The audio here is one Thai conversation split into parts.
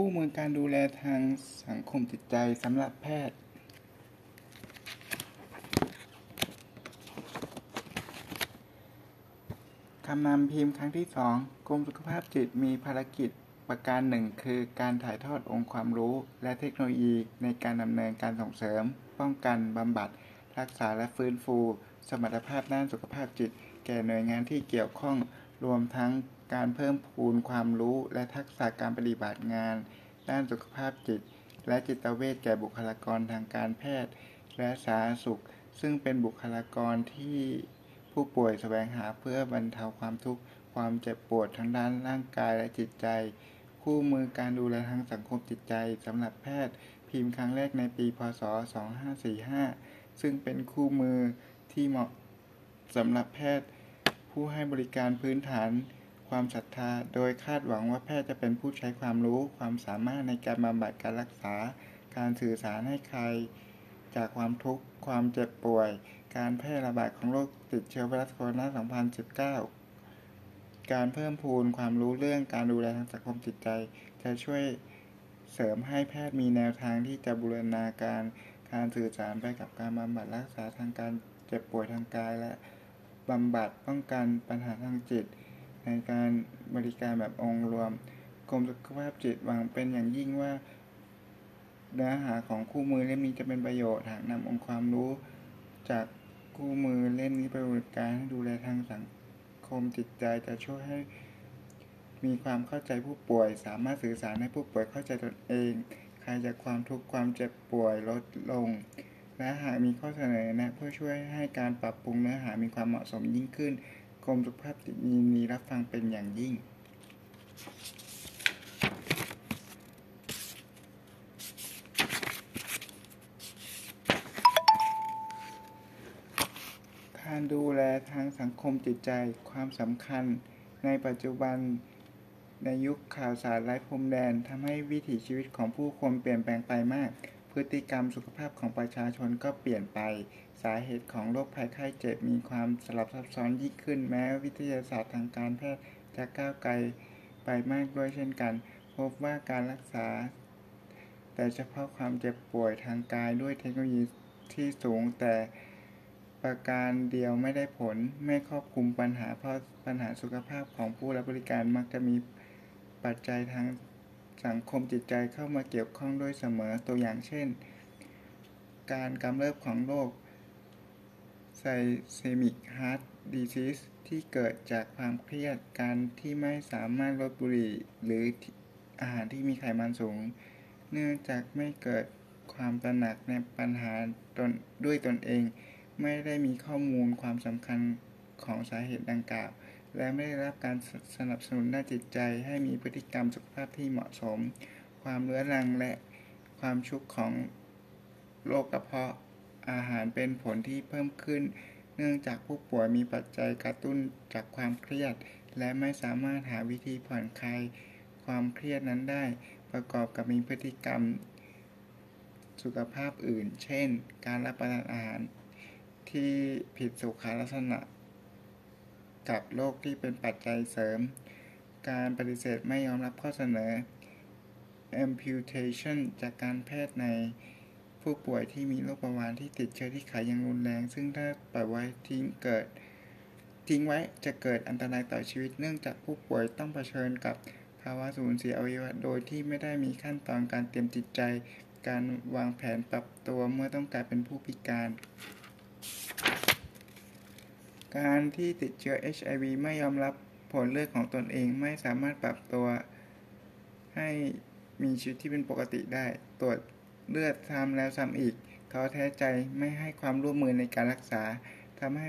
คู่มือการดูแลทางสังคมจิตใจสำหรับแพทย์ คำนำพิมพ์ครั้งที่สองกรมสุขภาพจิตมีภารกิจประการหนึ่งคือการถ่ายทอดองค์ความรู้และเทคโนโลยีในการดำเนินการส่งเสริม ป้องกันบำบัด รักษาและฟื้นฟู สมรรถภาพด้านสุขภาพจิต แก่หน่วยงานที่เกี่ยวข้องรวมทั้ง การเพิ่มพูนความรู้และทักษะการปฏิบัติงาน ด้านสุขภาพจิต และจิตเวชแก่บุคลากรทางการแพทย์ และสาธารณสุข ซึ่งเป็นบุคลากรที่ผู้ป่วยแสวงหาเพื่อบรรเทาความทุกข์ความเจ็บปวดทางด้านร่างกายและจิตใจ คู่มือการดูแลทางสังคมจิตใจสำหรับแพทย์ พิมพ์ครั้งแรกในปี พศ 2545 ซึ่งเป็นคู่มือที่เหมาะสำหรับแพทย์ ผู้ให้บริการพื้นฐาน ความศรัทธา โดยคาดหวังว่าแพทย์จะเป็นผู้ใช้ความรู้ ความสามารถในการบำบัดการรักษา การสื่อสารให้ใคร จากความทุกข์ ความเจ็บป่วย การแพร่ระบาดของโรคติดเชื้อไวรัสโคโรนา 2019 การเพิ่มพูนความรู้เรื่องการดูแลทางสังคมจิตใจ จะช่วยเสริมให้แพทย์มีแนวทางที่จะบูรณาการการสื่อสารไปกับการบำบัดรักษาทางการเจ็บป่วยทางกายและบำบัดป้องกันปัญหาทางจิต ในการบริการแบบองค์รวมกรมสุขภาพจิตหวังเป็นอย่างยิ่งว่าเนื้อหาของคู่มือเล่มนี้จะเป็นประโยชน์หากนำองค์ความรู้ จากคู่มือเล่มนี้ไปบริการให้ดูแลทางสังคมจิตใจจะช่วยให้มีความเข้าใจผู้ป่วย สามารถสื่อสารให้ผู้ป่วยเข้าใจตนเองคลายจากความทุกข์ความเจ็บป่วยลดลง และหากมีข้อเสนอแนะเพื่อช่วยให้การปรับปรุงเนื้อหามีความเหมาะสมยิ่งขึ้น รมสุขภาพจิตยินดีรับฟังเป็นอย่างยิ่งการดูแลทางสังคมจิตใจความสำคัญในปัจจุบันในยุคข่าวสารไร้พรมแดนทำให้วิถีชีวิตของผู้คนเปลี่ยนแปลงไปมาก พฤติกรรมสุขภาพของประชาชนก็เปลี่ยนไป สาเหตุของโรคภัยไข้เจ็บมีความสลับซับซ้อนยิ่งขึ้นแม้วิทยาศาสตร์ทางการแพทย์จะก้าวไกลไปมากด้วยเช่นกัน พบว่าการรักษา แต่เฉพาะความเจ็บป่วยทางกายด้วยเทคโนโลยีที่สูงแต่ประการเดียวไม่ได้ผลไม่ครอบคลุมปัญหาเพราะปัญหาสุขภาพของผู้รับบริการมักจะมีปัจจัยทางสังคมจิตใจเข้ามาเกี่ยวข้องด้วยเสมอตัวอย่างเช่น การกำเริบของโรค ischemic heart disease ที่เกิดจากความเครียดการที่ไม่สามารถลดบุหรี่ หรืออาหารที่มีไขมันสูง เนื่องจากไม่เกิดความตระหนักในปัญหาตนด้วยตนเอง ไม่ได้มีข้อมูลความสำคัญของสาเหตุดังกล่าว และไม่ได้รับการสนับสนุนด้านจิตใจ ให้มีพฤติกรรมสุขภาพที่เหมาะสม ความเรื้อรังและความชุกของโรคกระเพาะ อาหารเป็นผลที่เพิ่มขึ้น เนื่องจากผู้ป่วยมีปัจจัยกระตุ้นจากความเครียด และไม่สามารถหาวิธีผ่อนคลายความเครียดนั้นได้ ประกอบกับมีพฤติกรรม สุขภาพอื่น เช่น การรับประทานอาหาร ที่ผิดสุขลักษณะ กับโรคที่เป็นปัจจัยเสริม การปฏิเสธไม่ยอมรับข้อเสนอ amputation จากการแพทย์ใน ผู้ป่วยที่มีโรคประวานที่ติดเชื้อที่ขายังรุนแรง ซึ่งถ้าปล่อยไว้ทิ้งเกิด ทิ้งไว้จะเกิดอันตรายต่อชีวิต เนื่องจากผู้ป่วยต้องเผชิญกับภาวะสูญเสียอวัยวะ โดยที่ไม่ได้มีขั้นตอนการเตรียมจิตใจ การวางแผนปรับตัวเมื่อต้องกลายเป็นผู้พิการ การที่ติดเชื้อ HIV ไม่ยอมรับผลเลือดของตนเองไม่สามารถปรับตัว ให้มีชีวิตที่เป็นปกติได้ตรวจ เลือดซ้ำแล้วซ้ำอีกเขาแท้ใจไม่ให้ความร่วมมือในการรักษาทำให้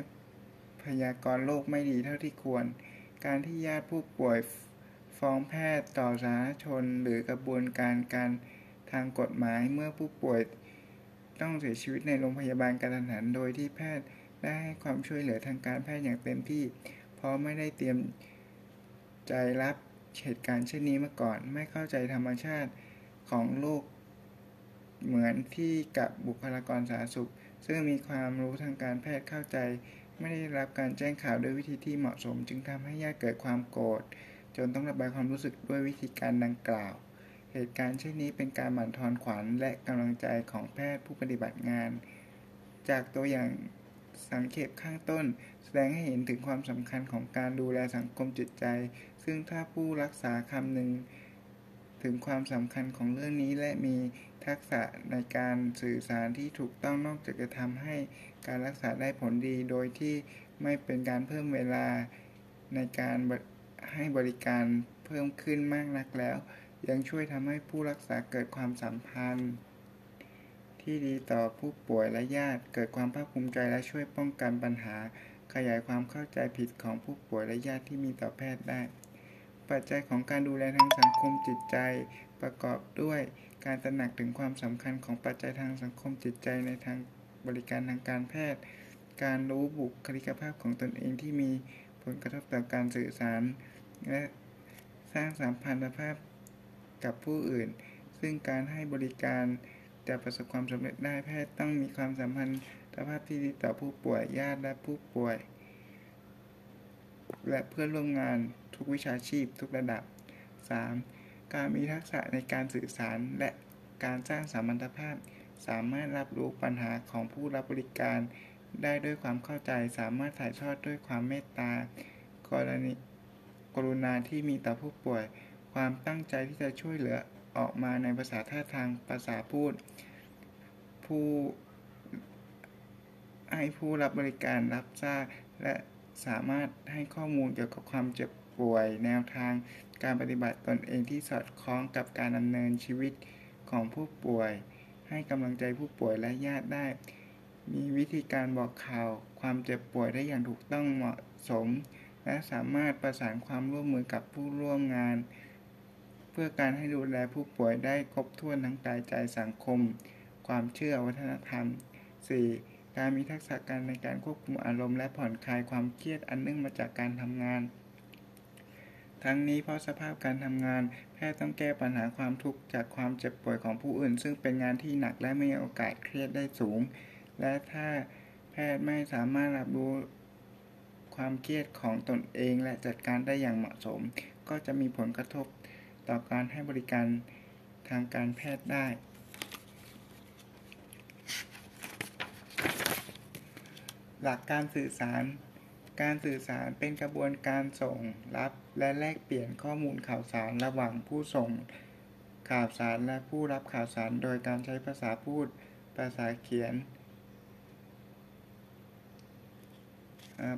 พยากรณ์โรคไม่ดีเท่าที่ควร การที่ญาติผู้ป่วยฟ้องแพทย์ต่อสาธารณชน หรือกระบวนการการทางกฎหมายเมื่อผู้ป่วยต้องเสียชีวิตในโรงพยาบาลกระทันหัน โดยที่แพทย์ได้ให้ความช่วยเหลือทางการแพทย์อย่างเต็มที่ เพราะไม่ได้เตรียมใจรับเหตุการณ์เช่นนี้มาก่อน ไม่เข้าใจธรรมชาติของโรค เหมือนที่กับบุคลากรสาธารณสุข ซึ่งมีความรู้ทางการแพทย์เข้าใจ ไม่ได้รับการแจ้งข่าวด้วยวิธีที่เหมาะสม จึงทำให้ญาติเกิดความโกรธจนต้องระบายความรู้สึกด้วยวิธีการดังกล่าว เหตุการณ์เช่นนี้เป็นการบั่นทอนขวัญและกำลังใจของแพทย์ผู้ปฏิบัติงาน จากตัวอย่างสังเขปข้างต้น แสดงให้เห็นถึงความสำคัญของการดูแลสังคมจิตใจ ซึ่งถ้าผู้รักษาคำหนึ่งถึงความสำคัญของเรื่องนี้และมี ทักษะในการสื่อสารที่ถูกต้องนอกจากจะทำให้การรักษาได้ผลดี โดยที่ไม่เป็นการเพิ่มเวลาในการให้บริการเพิ่มขึ้นมากนักแล้ว ยังช่วยทำให้ผู้รักษาเกิดความสัมพันธ์ ที่ดีต่อผู้ป่วยและญาติ เกิดความภาคภูมิใจและช่วยป้องกันปัญหา ขยายความเข้าใจผิดของผู้ป่วยและญาติที่มีต่อแพทย์ได้ ปัจจัยของการดูแลทางสังคมจิตใจประกอบด้วย การตระหนักถึงความสำคัญของปัจจัยทางสังคมจิตใจในทางบริการทางการแพทย์ การรู้บุคลิกภาพของตนเองที่มีผลกระทบต่อการสื่อสาร และสร้างสัมพันธภาพกับผู้อื่น ซึ่งการให้บริการจะประสบความสำเร็จได้แพทย์ต้องมีความสัมพันธภาพที่ดีต่อผู้ป่วยญาติและผู้ป่วย และเพื่อนร่วมงานทุกวิชาชีพทุกระดับ 3. การมีทักษะในการสื่อสารและการสร้างสัมพันธภาพ สามารถรับรู้ปัญหาของผู้รับบริการ ได้ด้วยความเข้าใจสามารถถ่ายทอดด้วยความเมตตากรณีกรุณาที่มีต่อผู้ป่วย ความตั้งใจที่จะช่วยเหลือออกมาในภาษาท่าทางภาษาพูด ผู้ให้ผู้รับบริการรับทราบและสามารถให้ข้อมูลเกี่ยวกับความเจ็บ ป่วย แนวทางการปฏิบัติตนเองที่สอดคล้องกับการดำเนินชีวิตของผู้ป่วย ให้กำลังใจผู้ป่วยและญาติได้ มีวิธีการบอกข่าว ความเจ็บป่วยได้อย่างถูกต้องเหมาะสม และสามารถประสานความร่วมมือกับผู้ร่วมงาน เพื่อการให้ดูแลผู้ป่วยได้ครบถ้วนทั้งกายใจสังคม ความเชื่อวัฒนธรรม 4. การมีทักษะการในการควบคุมอารมณ์และผ่อนคลายความเครียดอันเนื่องมาจากการทำงาน ทั้งนี้เพราะสภาพการทำงาน แพทย์ต้องแก้ปัญหาความทุกข์จากความเจ็บป่วยของผู้อื่น ซึ่งเป็นงานที่หนักและมีโอกาสเครียดได้สูง และถ้าแพทย์ไม่สามารถรับรู้ความเครียดของตนเองและจัดการได้อย่างเหมาะสม ก็จะมีผลกระทบต่อการให้บริการทางการแพทย์ได้หลักการสื่อสาร การสื่อสารเป็นกระบวนการส่งรับ และแลกเปลี่ยนข้อมูลข่าวสารระหว่างผู้ส่ง ข่าวสารและผู้รับข่าวสาร โดยการใช้ภาษาพูด ภาษาเขียน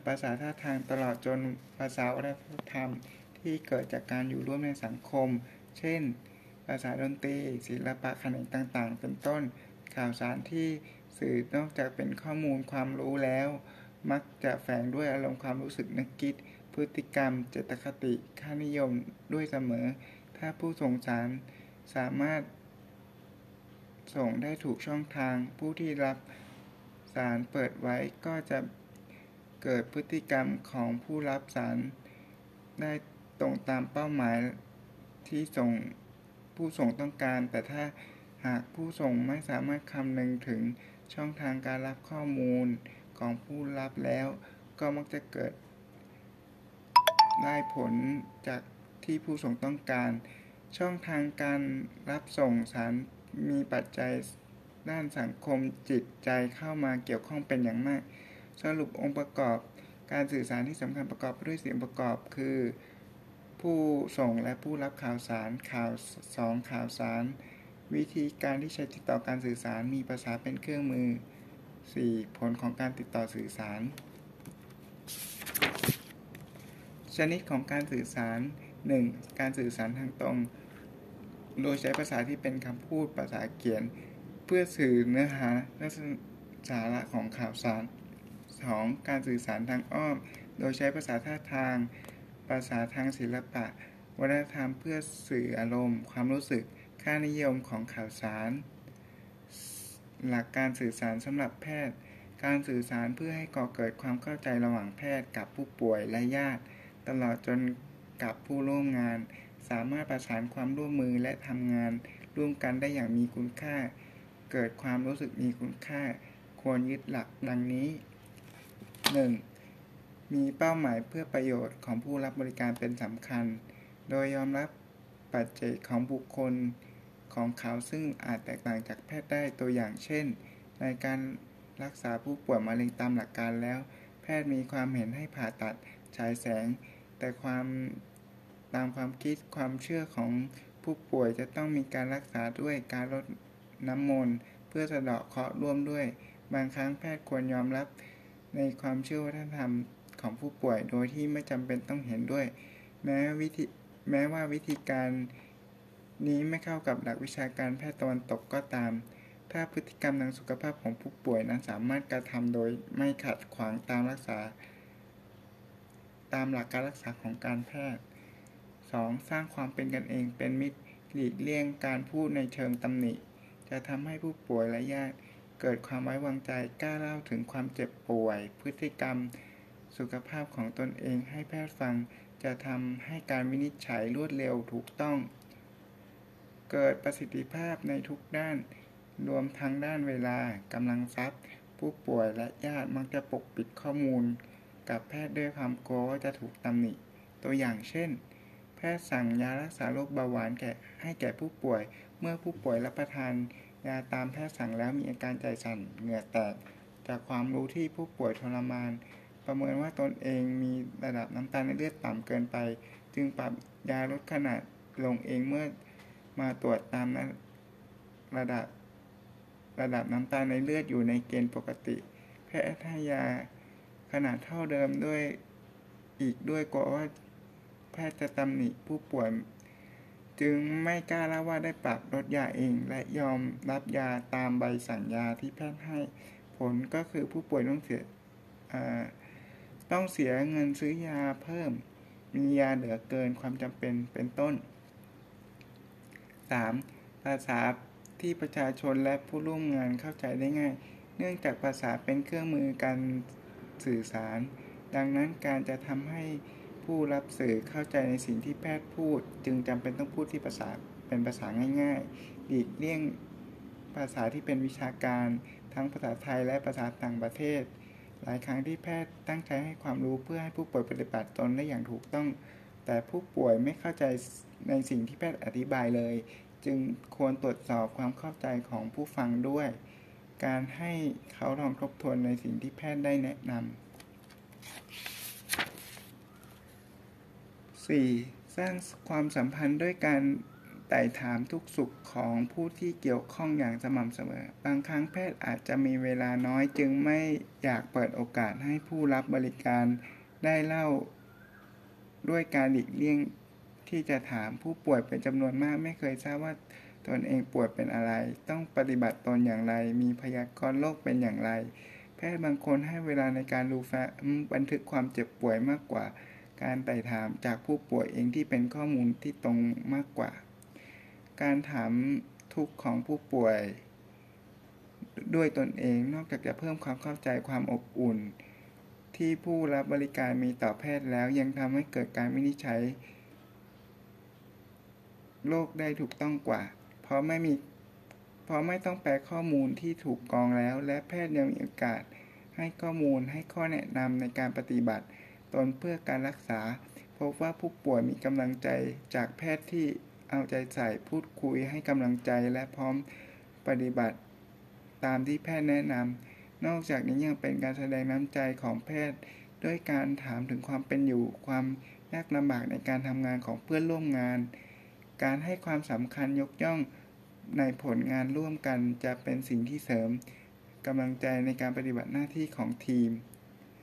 ภาษาท่าทางตลอดจนภาษาวัฒนธรรมที่เกิดจากการอยู่ร่วมในสังคม เช่น ภาษาดนตรี ศิลปะแขนงต่าง ๆ เป็นต้น ข่าวสารที่สื่อนอกจากเป็นข้อมูลความรู้แล้ว มักจะแฝงด้วยอารมณ์ความรู้สึกนึกคิด พฤติกรรม เจตคติ ค่านิยมด้วยเสมอ ถ้าผู้ส่งสารสามารถ ส่งได้ถูกช่องทาง ผู้ที่รับสารเปิดไว้ก็จะเกิดพฤติกรรมของผู้รับสารได้ตรงตามเป้าหมายที่ส่งผู้ส่งต้องการ แต่ถ้าหากผู้ส่งไม่สามารถคำนึงถึงช่องทางการรับข้อมูล ของผู้รับแล้ว ก็มักจะเกิด ได้ผลจากที่ผู้ส่งต้องการ ช่องทางการรับส่งสารมีปัจจัยด้านสังคมจิตใจเข้ามาเกี่ยวข้องเป็นอย่างมาก สรุปองค์ประกอบการสื่อสารที่สำคัญประกอบด้วยสิ่องค์ประกอบคือ ผู้ส่งและผู้รับข่าวสารข่าวสองข่าวสาร วิธีการที่ใช้ติดต่อการสื่อสารมีภาษาเป็นเครื่องมือ 4. ผลของการติดต่อสื่อสาร ชนิดของการสื่อสาร 1. การสื่อสารทางตรง โดยใช้ภาษาที่เป็นคำพูดภาษาเขียน เพื่อสื่อเนื้อหาและสาระของข่าวสาร 2. การสื่อสารทางอ้อม โดยใช้ภาษาท่าทาง ภาษาทางศิลปะ วัฒนธรรมเพื่อสื่ออารมณ์ ความรู้สึก ค่านิยมของข่าวสาร หลักการสื่อสารสำหรับแพทย์ การสื่อสารเพื่อให้ก่อเกิดความเข้าใจระหว่างแพทย์กับผู้ป่วยและญาติ ตลอดจนกับผู้ร่วมงาน สามารถประสานความร่วมมือและทำงาน ร่วมกันได้อย่างมีคุณค่า เกิดความรู้สึกมีคุณค่า ควรยึดหลักดังนี้ 1. มีเป้าหมายเพื่อประโยชน์ของผู้รับบริการเป็นสำคัญ โดยยอมรับปัจเจกของบุคคล ของเขาซึ่งอาจแตกต่างจากแพทย์ได้ตัวอย่างเช่น ในการรักษาผู้ป่วยมะเร็งตามหลักการแล้ว แพทย์มีความเห็นให้ผ่าตัดฉายแสง แต่ความตามความคิดความเชื่อของผู้ป่วยจะต้องมีการรักษาด้วยการลดน้ำมนต์เพื่อสะเดาะเคราะห์ร่วมด้วย บางครั้งแพทย์ควรยอมรับ ในความเชื่อวัฒนธรรมของผู้ป่วยโดยที่ไม่จำเป็นต้องเห็นด้วย แม้วิธีแม้ว่าวิธีการ นี้ไม่เข้ากับหลักวิชาการแพทย์ตะวันตกก็ตาม ถ้าพฤติกรรมทางสุขภาพของผู้ป่วยนั้นสามารถกระทำโดยไม่ขัดขวางตามรักษา ตามหลักการรักษาของการแพทย์ 2. สร้างความเป็นกันเองเป็นมิตรหลีกเลี่ยงการพูดในเชิงตำหนิ จะทำให้ผู้ป่วยและญาติเกิดความไว้วางใจกล้าเล่าถึงความเจ็บป่วย พฤติกรรม สุขภาพของตนเองให้แพทย์ฟัง จะทำให้การวินิจฉัยรวดเร็วถูกต้อง เกิดประสิทธิภาพในทุกด้าน รวมทั้งด้านเวลากำลังทรัพย์ ผู้ป่วยและญาติมักจะปกปิดข้อมูล กับแพทย์ด้วยความกลัวว่าจะถูกตำหนิ ตัวอย่างเช่น แพทย์สั่งยารักษาโรคเบาหวานแก่ให้แก่ผู้ป่วย เมื่อผู้ป่วยรับประทานยาตามแพทย์สั่งแล้วมีอาการใจสั่นเหงื่อแตก จากความรู้ที่ผู้ป่วยทรมาน ประเมินว่าตนเองมีระดับน้ำตาลในเลือดต่ำเกินไป จึงปรับยาลดขนาดลงเองเมื่อ มาตรวจตามระดับ ระดับน้ำตาลในเลือดอยู่ในเกณฑ์ปกติ แพทย์ให้ยาขนาดเท่าเดิมด้วยอีกด้วยกลัวว่าแพทย์จะตำหนิผู้ป่วย จึงไม่กล้าเล่าว่าได้ปรับลดยาเอง และยอมรับยาตามใบสั่งยาที่แพทย์ให้ผลก็คือผู้ป่วยต้องเสียต้องเสียเงินซื้อยาเพิ่ม มียาเหลือเกินความจำเป็นเป็นต้น 3. ภาษาที่ประชาชนและผู้ร่วมงานเข้าใจได้ง่าย เนื่องจากภาษาเป็นเครื่องมือการสื่อสาร ดังนั้นการจะทำให้ผู้รับสื่อเข้าใจในสิ่งที่แพทย์พูด จึงจำเป็นต้องพูดที่ภาษาเป็นภาษาง่าย ๆ หลีกเลี่ยงภาษาที่เป็นวิชาการทั้งภาษาไทยและภาษาต่างประเทศ หลายครั้งที่แพทย์ตั้งใจให้ความรู้เพื่อให้ผู้ป่วยปฏิบัติตนได้อย่างถูกต้อง แต่ผู้ป่วยไม่เข้าใจในสิ่งที่แพทย์อธิบายเลย จึงควรตรวจสอบความเข้าใจของผู้ฟังด้วย การให้เขาลองทบทวนในสิ่งที่แพทย์ได้แนะนำ 4. สร้างความสัมพันธ์ด้วยการไต่ถามทุกสุขของผู้ที่เกี่ยวข้องอย่างสม่ำเสมอ บางครั้งแพทย์อาจจะมีเวลาน้อยจึงไม่อยากเปิดโอกาสให้ผู้รับบริการได้เล่า ด้วยการหลีกเลี่ยงที่จะถามผู้ป่วยเป็นจำนวนมากไม่เคยทราบว่าตนเองป่วยเป็นอะไร ต้องปฏิบัติตนอย่างไร มีพยากรณ์โรคเป็นอย่างไร แพทย์บางคนให้เวลาในการดูแฟ้มบันทึกความเจ็บป่วยมากกว่า การไต่ถามจากผู้ป่วยเองที่เป็นข้อมูลที่ตรงมากกว่า การถามทุกข์ของผู้ป่วย ด้วยตนเองนอกจากจะเพิ่มความเข้าใจความอบอุ่น ที่ผู้รับบริการมีต่อแพทย์แล้วยังทำให้เกิดการวินิจฉัยโรคได้ถูกต้องกว่า เพราะไม่มีเพราะไม่ต้องแปลข้อมูลที่ถูกกรองแล้ว และแพทย์ยังมีโอกาสให้ข้อมูลให้ข้อแนะนำในการปฏิบัติ ตนเพื่อการรักษา พบว่าผู้ป่วยมีกำลังใจจากแพทย์ที่เอาใจใส่พูดคุยให้กำลังใจและพร้อมปฏิบัติ ตามที่แพทย์แนะนำ นอกจากนี้ยังเป็นการแสดงน้ำใจของแพทย์ ด้วยการถามถึงความเป็นอยู่ ความยากลำบากในการทำงานของเพื่อนร่วมงาน การให้ความสำคัญยกย่องในผลงานร่วมกันจะเป็นสิ่งที่เสริมกำลังใจในการปฏิบัติหน้าที่ของทีม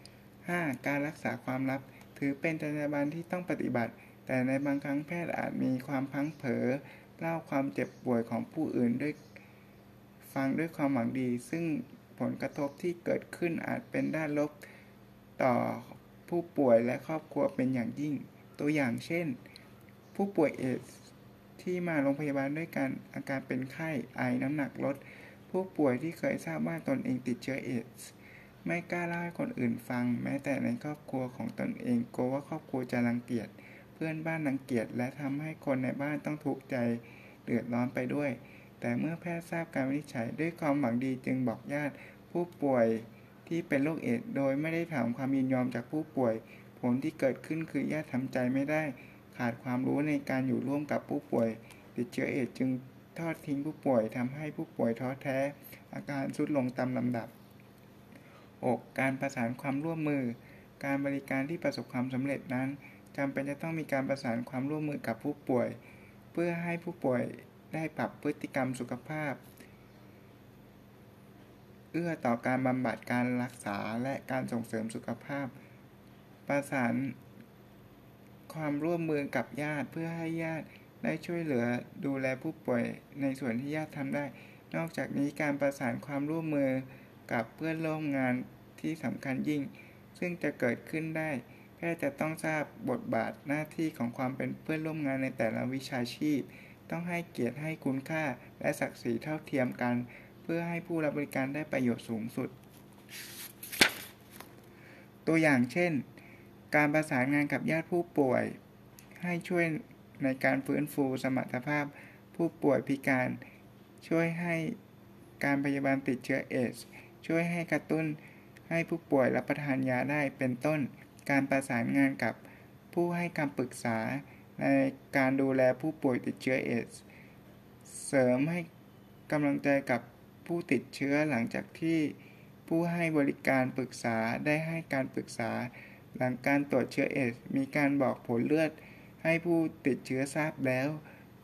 5. การรักษาความลับ ถือเป็นจรรยาบรรณที่ต้องปฏิบัติ แต่ในบางครั้งแพทย์อาจมีความพังเผลอเล่าความเจ็บป่วยของผู้อื่นด้วย ฟังด้วยความหวังดี ซึ่ง ผลกระทบที่เกิดขึ้นอาจเป็นด้านลบต่อผู้ป่วยและครอบครัวเป็นอย่างยิ่ง ตัวอย่างเช่น ผู้ป่วยเอดสที่มาโรงพยาบาลด้วยกันอาการเป็นไข้ไอน้ำหนักลด ผู้ป่วยที่เคยทราบว่าตนเองติดเชื้อเอดส์ไม่กล้าเล่าให้คนอื่นฟัง แม้แต่ในครอบครัวของตนเองกลัวว่าครอบครัวจะรังเกียจ เพื่อนบ้านรังเกียจและทำให้คนในบ้านต้องทุกข์ใจเดือดร้อนไปด้วย แต่เมื่อแพทย์ทราบการวินิจฉัยด้วยความหวังดีจึงบอกญาติ ผู้ป่วยที่เป็นโรคเอดโดยไม่ได้ถามความยินยอมจากผู้ป่วย ผลที่เกิดขึ้นคือญาติทำใจไม่ได้ ขาดความรู้ในการอยู่ร่วมกับผู้ป่วย ติดเชื้อเอดจึงทอดทิ้งผู้ป่วยทำให้ผู้ป่วยท้อแท้ อาการทรุดลงตามลำดับ 6. การประสานความร่วมมือ การบริการที่ประสบความสำเร็จนั้นจำเป็นจะต้องมีการประสานความร่วมมือกับผู้ป่วย เพื่อให้ผู้ป่วย ได้ปรับพฤติกรรมสุขภาพ เอื้อต่อการบำบัดการรักษาและการส่งเสริมสุขภาพ ประสานความร่วมมือกับญาติเพื่อให้ญาติได้ช่วยเหลือดูแลผู้ป่วยในส่วนที่ญาติทำได้ นอกจากนี้การประสานความร่วมมือกับเพื่อนร่วมงานที่สำคัญยิ่ง ซึ่งจะเกิดขึ้นได้แพทย์จะต้องทราบบทบาทหน้าที่ของความเป็นเพื่อนร่วมงานในแต่ละวิชาชีพ ต้องให้เกียรติให้คุณค่าและศักดิ์ศรีเท่าเทียมกัน เพื่อให้ผู้รับบริการได้ประโยชน์สูงสุด ตัวอย่างเช่น การประสานงานกับญาติผู้ป่วย ให้ช่วยในการฟื้นฟูสมรรถภาพผู้ป่วยพิการ ช่วยให้การพยาบาลติดเชื้อเอชช่วยให้กระตุ้นให้ผู้ป่วยรับประทานยาได้เป็นต้น การประสานงานกับผู้ให้คำปรึกษา ในการดูแลผู้ป่วยติดเชื้อเอชเสริมให้กำลังใจกับผู้ติดเชื้อหลังจากที่ผู้ให้บริการปรึกษาได้ให้การปรึกษา หลังการตรวจเชื้อเอชมีการบอกผลเลือด ให้ผู้ติดเชื้อทราบแล้ว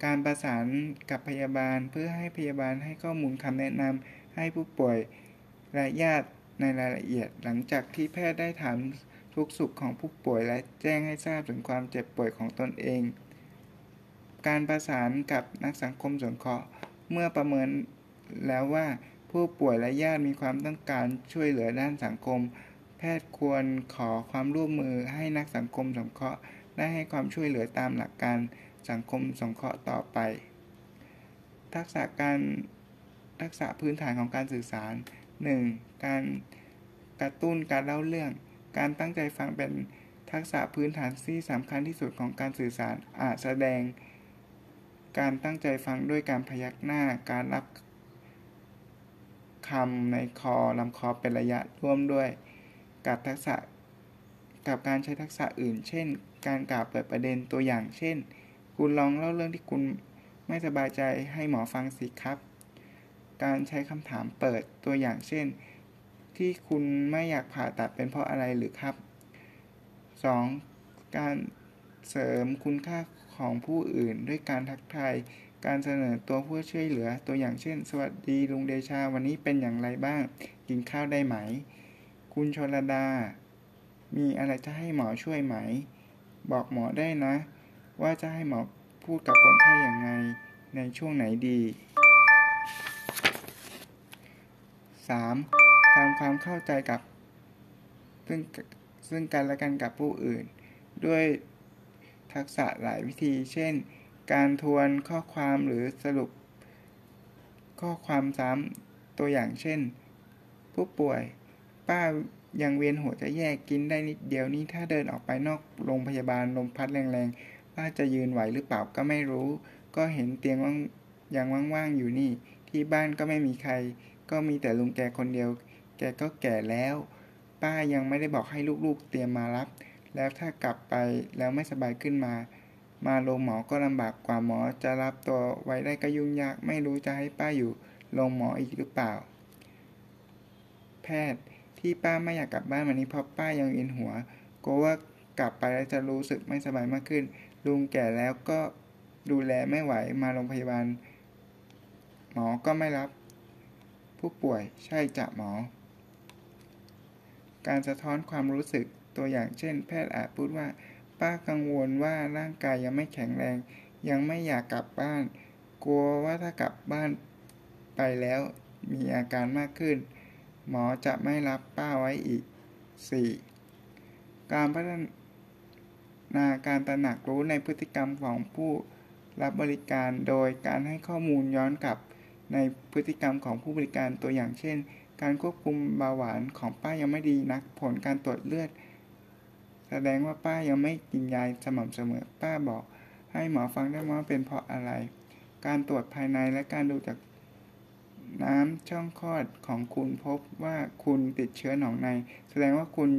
การประสานกับพยาบาลเพื่อให้พยาบาลให้ข้อมูลคำแนะนำให้ผู้ป่วยและญาติในรายละเอียด หลังจากที่แพทย์ได้ถาม ทุกสุขของผู้ป่วยและแจ้งให้ทราบถึงความเจ็บป่วยของตนเอง การประสานกับนักสังคมสงเคราะห์เมื่อประเมินแล้วว่าผู้ป่วยและญาติมีความต้องการช่วยเหลือด้านสังคม แพทย์ควรขอความร่วมมือให้นักสังคมสงเคราะห์ได้ให้ความช่วยเหลือตามหลักการสังคมสงเคราะห์ต่อไป ทักษะการทักษะพื้นฐานของการสื่อสาร 1. การกระตุ้นการเล่าเรื่อง การตั้งใจฟังเป็นทักษะพื้นฐานที่สำคัญที่สุดของการสื่อสารอาจแสดง การตั้งใจฟังด้วยการพยักหน้า การรับคำในคอลำคอเป็นระยะร่วมด้วย กับทักษะกับการใช้ทักษะอื่น เช่น การกล่าวเปิดประเด็นตัวอย่าง เช่น คุณลองเล่าเรื่องที่คุณไม่สบายใจให้หมอฟังสิครับ การใช้คำถามเปิดตัวอย่างเช่น ที่คุณไม่อยากผ่าตัดเป็นเพราะอะไรหรือครับ 2. การเสริมคุณค่าของผู้อื่น ด้วยการทักทาย การเสนอตัวเพื่อช่วยเหลือ ตัวอย่างเช่น สวัสดีลุงเดชาวันนี้เป็นอย่างไรบ้าง กินข้าวได้ไหม คุณชลดา มีอะไรจะให้หมอช่วยไหม บอกหมอได้นะ ว่าจะให้หมอพูดกับคนไข้อย่างไง ในช่วงไหนดี 3. ทำความเข้าใจกับ ซึ่งซึ่งกันและกันกับผู้อื่น ด้วยทักษะหลายวิธี เช่น การทวนข้อความหรือสรุป ข้อความซ้ำตัวอย่างเช่น ผู้ป่วย ป้ายังเวียนหัวจะแยกกินได้นิดเดียวนี้ถ้าเดินออกไปนอกโรงพยาบาลลมพัดแรงๆป้าจะยืนไหวหรือเปล่าก็ไม่รู้ ก็เห็นเตียงว่างยังว่างๆอยู่นี่ ที่บ้านก็ไม่มีใคร ก็มีแต่ลุงแกคนเดียว แกก็แก่แล้ว ป้ายังไม่ได้บอกให้ลูกๆเตรียมมารับ แล้วถ้ากลับไปแล้วไม่สบายขึ้นมา มาโรงหมอก็ลำบากกว่าหมอจะรับตัวไว้ได้ก็ยุ่งยาก ไม่รู้จะให้ป้าอยู่โรงหมออีกหรือเปล่า แพทย์ที่ป้าไม่อยากกลับบ้านวันนี้เพราะป้ายังเวียนหัวกลัวว่ากลับไปแล้วจะรู้สึกไม่สบายมากขึ้น ลุงแก่แล้วก็ดูแลไม่ไหวมาโรงพยาบาล หมอก็ไม่รับ ผู้ป่วยใช่จะหมอ การสะท้อนความรู้สึกตัวอย่างเช่น แพทย์อาจพูดว่า ป้ากังวลว่าร่างกายยังไม่แข็งแรง ยังไม่อยากกลับบ้าน กลัวว่าถ้ากลับบ้านไปแล้วมีอาการมากขึ้น หมอจะไม่รับป้าไว้อีก 4. การพัฒนาการตระหนักรู้ในพฤติกรรมของผู้รับบริการโดยการให้ข้อมูลย้อนกลับในพฤติกรรมของผู้บริการตัวอย่างเช่น การควบคุมเบาหวานของป้ายังไม่ดีนัก ผลการตรวจเลือด แสดงว่าป้ายังไม่กินยาสม่ำเสมอ ป้าบอก ให้หมอฟังได้ว่าเป็นเพราะอะไร การตรวจภายในและการดูจากน้ำช่องคลอดของคุณพบว่าคุณติดเชื้อหนองใน แสดงว่าคุณ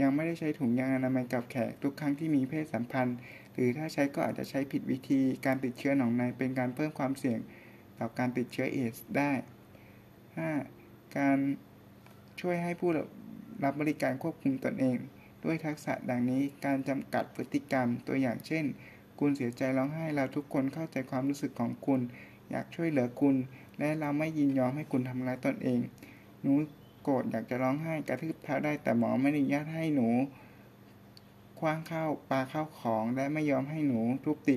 ยังไม่ได้ใช้ถุงยางอนามัยกับแขกทุกครั้งที่มีเพศสัมพันธ์ หรือถ้าใช้ก็อาจจะใช้ผิดวิธี การติดเชื้อหนองในเป็นการเพิ่มความเสี่ยง ต่อการติดเชื้อเอสได้ 5. การช่วยให้ผู้รับบริการควบคุมตนเอง ด้วยทักษะดังนี้การจำกัดพฤติกรรมตัวอย่างเช่น คุณเสียใจร้องไห้เราทุกคนเข้าใจความรู้สึกของคุณ อยากช่วยเหลือคุณ และเราไม่ยินยอมให้คุณทำร้ายตนเอง หนูโกรธอยากจะร้องไห้กระทืบเท้าได้แต่หมอไม่อนุญาตให้หนูคว้างข้าวปาข้าวของและไม่ยอมให้หนูทุบตี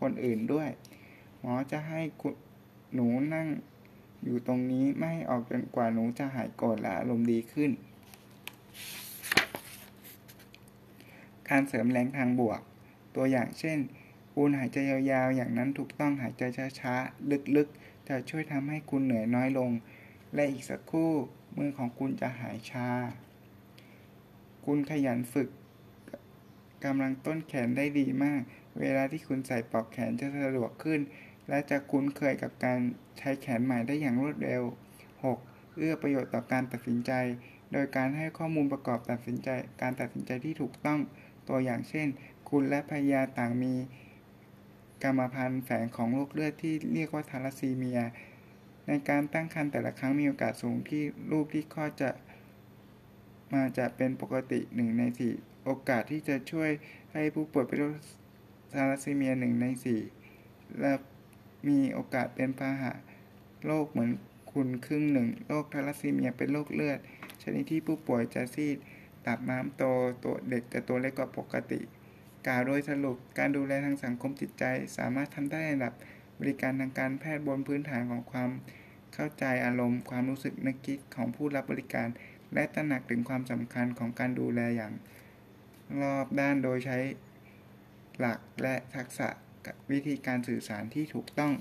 คนอื่นด้วย หมอจะให้หนูนั่ง อยู่ตรงนี้ไม่ออกจนกว่าหนูจะหายโกรธและอารมณ์ดีขึ้น การเสริมแรงทางบวก ตัวอย่างเช่น คุณหายใจยาวๆ อย่างนั้นถูกต้องหายใจช้าๆ ลึกๆ จะช่วยทำให้คุณเหนื่อยน้อยลง และอีกสักครู่มือของคุณจะหายชา คุณขยันฝึกกำลังต้นแขนได้ดีมาก เวลาที่คุณใส่ปลอกแขนจะสะดวกขึ้น และจะคุ้นเคยกับการใช้แขนใหม่ได้อย่างรวดเร็ว 6. เอื้อประโยชน์ต่อการตัดสินใจ โดยการให้ข้อมูลประกอบตัดสินใจ การตัดสินใจที่ถูกต้อง ตัวอย่างเช่น คุณและภรรยาต่างมีกรรมพันธุ์แฝงของโรคเลือดที่เรียกว่าทาลัสซีเมีย ในการตั้งครรภ์แต่ละครั้งมีโอกาสสูงที่ลูกที่คลอดจะมาจะเป็นปกติหนึ่งในสี่โอกาสที่จะช่วยให้ผู้ป่วยเป็นโรคทาลัสซีเมียหนึ่งในสี่และ มีโอกาสเป็นพาหะโรคเหมือนคุณครึ่งหนึ่งโรคทาลัสซีเมียเป็นโรคเลือด ชนิดที่ผู้ป่วยจะซีดตับน้ำโตตัวเด็กจะตัวเล็กกว่าปกติ กล่าวโดยสรุปการดูแลทางสังคมจิตใจ สามารถทำได้ในระดับบริการทางการแพทย์บนพื้นฐานของความเข้าใจอารมณ์ ความรู้สึกนึกคิดของผู้รับบริการ และตระหนักถึงความสำคัญของการดูแลอย่าง รอบด้านโดยใช้หลักและทักษะ วิธีการสื่อสารที่ถูกต้อง